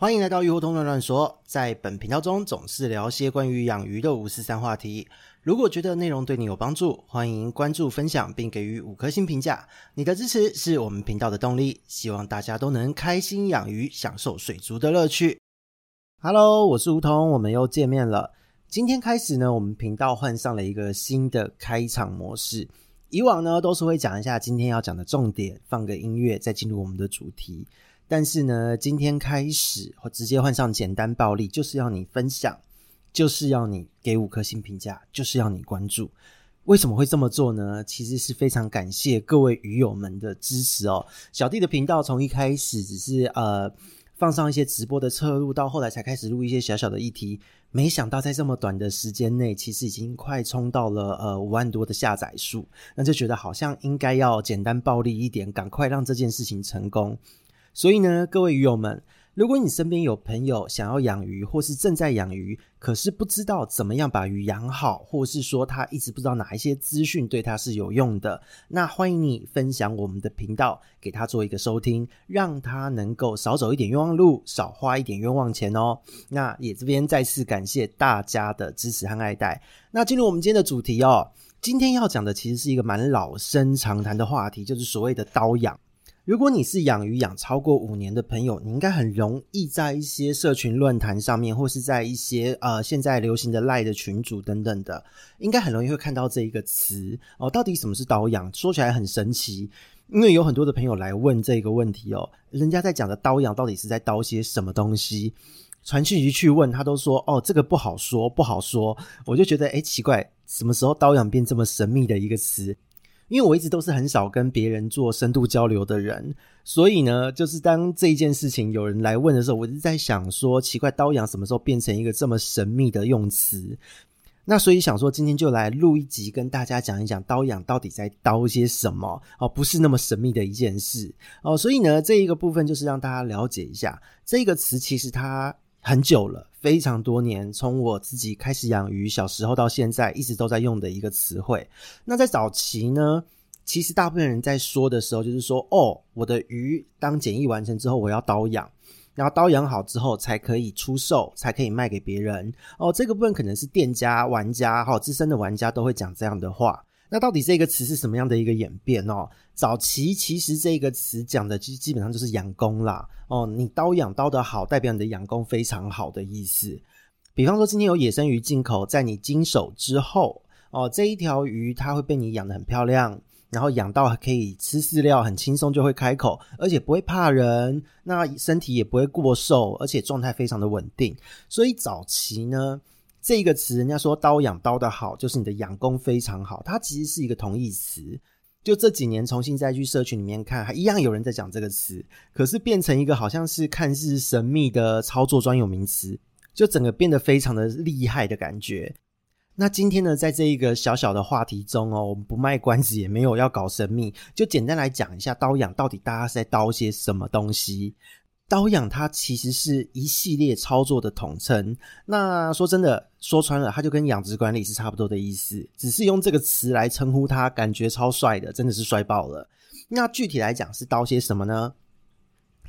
欢迎来到鱼活通乱乱说，在本频道中总是聊些关于养鱼的五四三话题。如果觉得内容对你有帮助，欢迎关注、分享并给予五颗星评价。你的支持是我们频道的动力。希望大家都能开心养鱼，享受水族的乐趣。Hello，我是梧桐，我们又见面了。今天开始呢，我们频道换上了一个新的开场模式。以往呢，都是会讲一下今天要讲的重点，放个音乐，再进入我们的主题。但是呢，今天开始我直接换上简单暴力，就是要你分享，就是要你给五颗星评价，就是要你关注。为什么会这么做呢？其实是非常感谢各位鱼友们的支持哦。小弟的频道从一开始只是呃放上一些直播的侧录，到后来才开始录一些小小的议题。没想到在这么短的时间内，其实已经快冲到了呃五万多的下载数，那就觉得好像应该要简单暴力一点，赶快让这件事情成功。所以呢，各位鱼友们，如果你身边有朋友想要养鱼，或是正在养鱼，可是不知道怎么样把鱼养好，或是说他一直不知道哪一些资讯对他是有用的，那欢迎你分享我们的频道，给他做一个收听，让他能够少走一点冤枉路，少花一点冤枉钱哦。那也这边再次感谢大家的支持和爱戴。那进入我们今天的主题哦，今天要讲的其实是一个蛮老生常谈的话题，就是所谓的刀养。如果你是养鱼养超过五年的朋友，你应该很容易在一些社群论坛上面，或是在一些呃现在流行的赖的群组等等的，应该很容易会看到这一个词哦。到底什么是刀养？说起来很神奇，因为有很多的朋友来问这个问题哦。人家在讲的刀养到底是在刀些什么东西？传讯一去问他，都说哦，这个不好说，不好说。我就觉得诶，奇怪，什么时候刀养变这么神秘的一个词？因为我一直都是很少跟别人做深度交流的人，所以呢，就是当这一件事情有人来问的时候，我就在想说，奇怪，刀养什么时候变成一个这么神秘的用词？那所以想说，今天就来录一集，跟大家讲一讲刀养到底在刀些什么哦，不是那么神秘的一件事哦。所以呢，这一个部分就是让大家了解一下这个词，其实它很久了。非常多年，从我自己开始养鱼，小时候到现在，一直都在用的一个词汇。那在早期呢，其实大部分人在说的时候，就是说，哦，我的鱼当检疫完成之后，我要刀养，然后刀养好之后才可以出售，才可以卖给别人。哦，这个部分可能是店家、玩家，还有资深的玩家都会讲这样的话。那到底这个词是什么样的一个演变哦？早期其实这个词讲的基基本上就是养功啦哦，你刀养刀的好，代表你的养功非常好的意思。比方说今天有野生鱼进口，在你经手之后哦，这一条鱼它会被你养得很漂亮，然后养到可以吃饲料，很轻松就会开口，而且不会怕人，那身体也不会过瘦，而且状态非常的稳定。所以早期呢。这个词，人家说刀养刀的好，就是你的养功非常好。它其实是一个同义词。就这几年重新再去社群里面看，还一样有人在讲这个词，可是变成一个好像是看似神秘的操作专有名词，就整个变得非常的厉害的感觉。那今天呢，在这一个小小的话题中哦，我们不卖关子，也没有要搞神秘，就简单来讲一下刀养到底大家是在刀些什么东西。刀养它其实是一系列操作的统称。那说真的，说穿了，它就跟养殖管理是差不多的意思，只是用这个词来称呼它，感觉超帅的，真的是帅爆了。那具体来讲是刀些什么呢？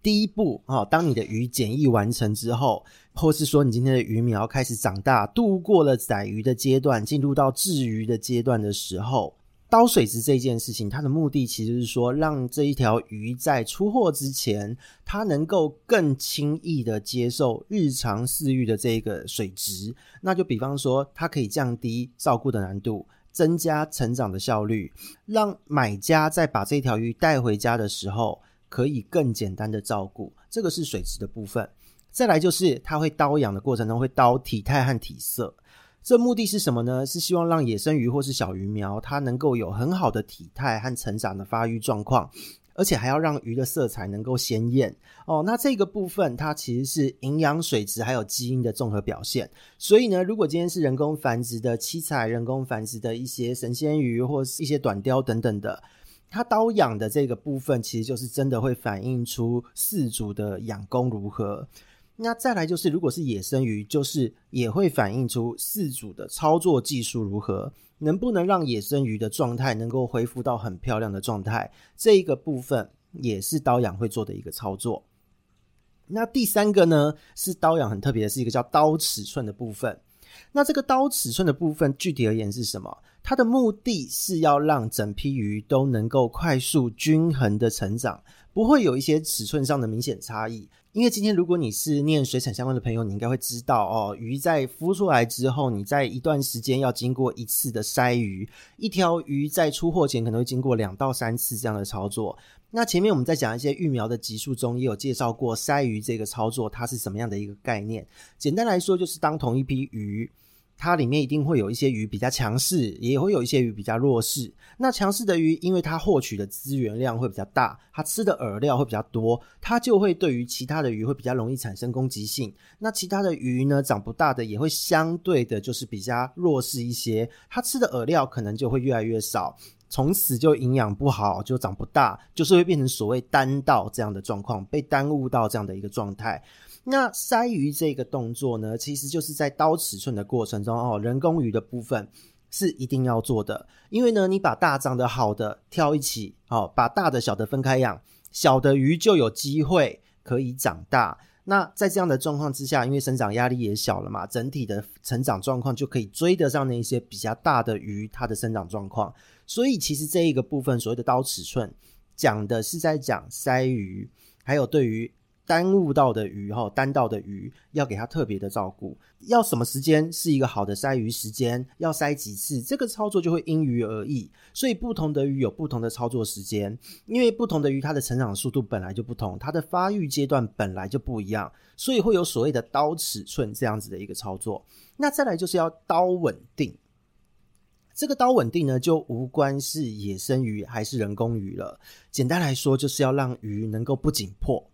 第一步啊，当你的鱼检疫完成之后，或是说你今天的鱼苗开始长大，度过了宰鱼的阶段，进入到稚鱼的阶段的时候。刀水质这件事情，它的目的其实是说，让这一条鱼在出货之前，它能够更轻易的接受日常饲育的这个水质。那就比方说，它可以降低照顾的难度，增加成长的效率，让买家在把这条鱼带回家的时候，可以更简单的照顾。这个是水质的部分。再来就是，它会刀养的过程中会刀体态和体色。这目的是什么呢？是希望让野生鱼或是小鱼苗，它能够有很好的体态和成长的发育状况，而且还要让鱼的色彩能够鲜艳哦。那这个部分它其实是营养、水质还有基因的综合表现。所以呢，如果今天是人工繁殖的七彩、人工繁殖的一些神仙鱼或是一些短鯛等等的，它刀养的这个部分，其实就是真的会反映出饲主的养功如何。那再来就是，如果是野生鱼，就是也会反映出饲主的操作技术如何，能不能让野生鱼的状态能够恢复到很漂亮的状态，这一个部分也是刀养会做的一个操作。那第三个呢，是刀养很特别的，是一个叫刀尺寸的部分。那这个刀尺寸的部分，具体而言是什么？它的目的是要让整批鱼都能够快速均衡的成长，不会有一些尺寸上的明显差异。因为今天如果你是念水产相关的朋友，你应该会知道哦，鱼在孵出来之后，你在一段时间要经过一次的筛鱼，一条鱼在出货前可能会经过两到三次这样的操作。那前面我们在讲一些育苗的集数中，也有介绍过筛鱼这个操作，它是什么样的一个概念？简单来说，就是当同一批鱼，它里面一定会有一些鱼比较强势，也会有一些鱼比较弱势。那强势的鱼，因为它获取的资源量会比较大，它吃的饵料会比较多，它就会对于其他的鱼会比较容易产生攻击性。那其他的鱼呢，长不大的也会相对的就是比较弱势一些，它吃的饵料可能就会越来越少。从此就营养不好，就长不大，就是会变成所谓单道这样的状况，被耽误到这样的一个状态。那筛鱼这个动作呢，其实就是在刀尺寸的过程中哦，人工鱼的部分是一定要做的，因为呢，你把大长得好的挑一起，哦，把大的小的分开养，小的鱼就有机会可以长大。那在这样的状况之下，因为生长压力也小了嘛，整体的成长状况就可以追得上那一些比较大的鱼它的生长状况。所以其实这一个部分所谓的刀尺寸，讲的是在讲筛鱼，还有对于耽误到的鱼哈，单道的鱼要给它特别的照顾。要什么时间是一个好的筛鱼时间？要筛几次？这个操作就会因鱼而异。所以不同的鱼有不同的操作时间，因为不同的鱼它的成长速度本来就不同，它的发育阶段本来就不一样，所以会有所谓的刀尺寸这样子的一个操作。那再来就是要刀稳定。这个刀稳定呢，就无关是野生鱼还是人工鱼了。简单来说，就是要让鱼能够不紧迫，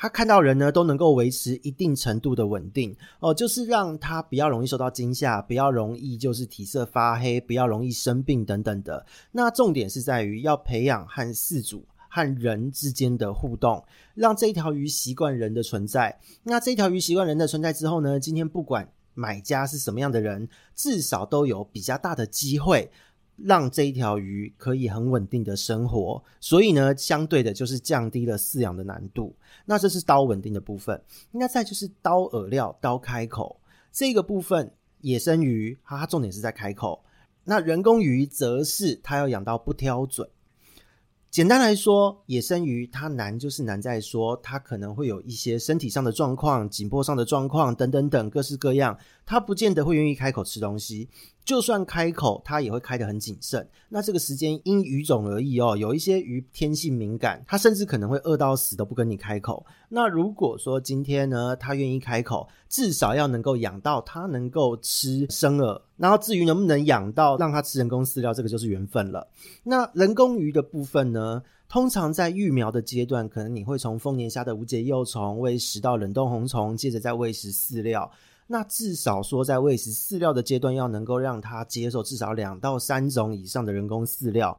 它看到人呢都能够维持一定程度的稳定哦，就是让它不要容易受到惊吓，不要容易就是体色发黑，不要容易生病等等的。那重点是在于要培养和饲主和人之间的互动，让这一条鱼习惯人的存在。那这一条鱼习惯人的存在之后呢，今天不管。买家是什么样的人，至少都有比较大的机会让这一条鱼可以很稳定的生活。所以呢，相对的就是降低了饲养的难度。那这是刀稳定的部分。那再就是刀饵料、刀开口这个部分，野生鱼它重点是在开口。那人工鱼则是它要养到不挑嘴。简单来说，野生鱼它难就是难在说，它可能会有一些身体上的状况、紧迫上的状况等等等各式各样，它不见得会愿意开口吃东西。就算开口，它也会开得很谨慎。那这个时间因鱼种而异哦，有一些鱼天性敏感，它甚至可能会饿到死都不跟你开口。那如果说今天呢，它愿意开口，至少要能够养到它能够吃生饵。然后至于能不能养到让它吃人工饲料，这个就是缘分了。那人工鱼的部分呢，通常在育苗的阶段，可能你会从丰年虾的无节幼虫喂食到冷冻红虫，接着再喂食饲料。那至少说，在喂食饲料的阶段，要能够让它接受至少两到三种以上的人工饲料。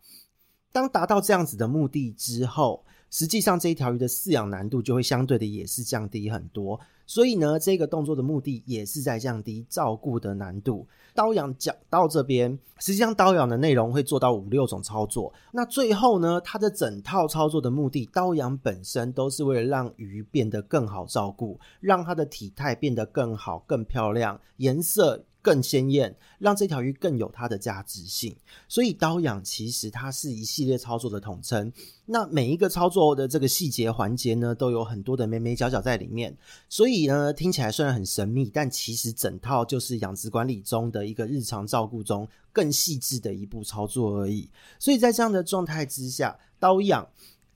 当达到这样子的目的之后，实际上这一条鱼的饲养难度就会相对的也是降低很多。所以呢，这个动作的目的也是在降低照顾的难度。刀养讲到这边，实际上刀养的内容会做到五六种操作。那最后呢，它的整套操作的目的，刀养本身都是为了让鱼变得更好照顾，让它的体态变得更好、更漂亮，颜色更鲜艳，让这条鱼更有它的价值性。所以刀养其实它是一系列操作的统称。那每一个操作的这个细节环节呢，都有很多的眉眉角角在里面。所以呢，听起来虽然很神秘，但其实整套就是养殖管理中的一个日常照顾中更细致的一步操作而已。所以在这样的状态之下，刀养。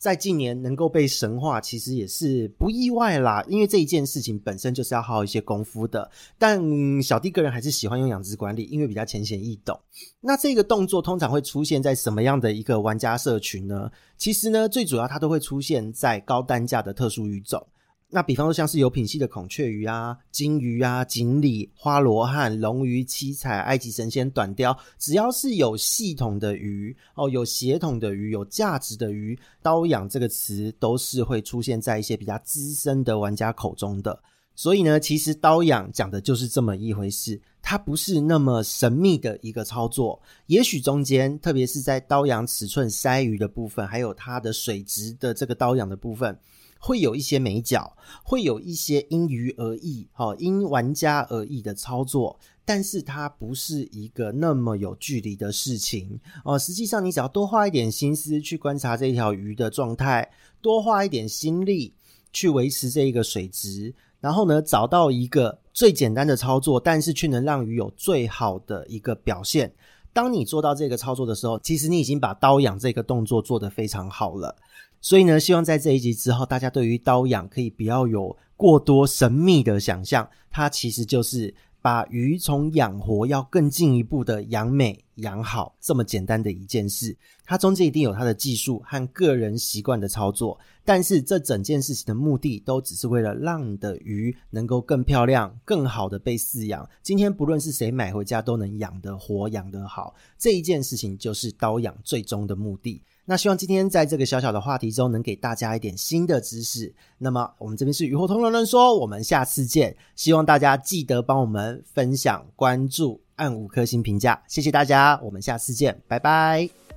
在近年能够被神化，其实也是不意外啦。因为这一件事情本身就是要耗一些功夫的。但小弟个人还是喜欢用养殖管理，因为比较浅显易懂。那这个动作通常会出现在什么样的一个玩家社群呢？其实呢，最主要它都会出现在高单价的特殊鱼种。那比方说像是有品系的孔雀鱼啊、金鱼啊、锦鲤、花罗汉、龙鱼、七彩、埃及神仙、短鲷，只要是有系统的鱼哦，有血统的鱼，有价值的鱼，刀养这个词都是会出现在一些比较资深的玩家口中的。所以呢，其实刀养讲的就是这么一回事，它不是那么神秘的一个操作。也许中间，特别是在刀养尺寸筛鱼的部分，还有它的水质的这个刀养的部分。会有一些美角，会有一些因鱼而异，哈，因玩家而异的操作，但是它不是一个那么有距离的事情哦。实际上，你只要多花一点心思去观察这条鱼的状态，多花一点心力去维持这一个水质，然后呢，找到一个最简单的操作，但是却能让鱼有最好的一个表现。当你做到这个操作的时候，其实你已经把刀养这个动作做得非常好了。所以呢，希望在这一集之后，大家对于刀养可以不要有过多神秘的想象，它其实就是把鱼从养活要更进一步的养美养好这么简单的一件事。它中间一定有它的技术和个人习惯的操作，但是这整件事情的目的都只是为了让你的鱼能够更漂亮、更好的被饲养。今天不论是谁买回家都能养得活、养得好，这一件事情就是刀养最终的目的。那希望今天在这个小小的话题中，能给大家一点新的知识。那么我们这边是雨后通人论说，我们下次见。希望大家记得帮我们分享、关注、按五颗星评价，谢谢大家，我们下次见，拜拜。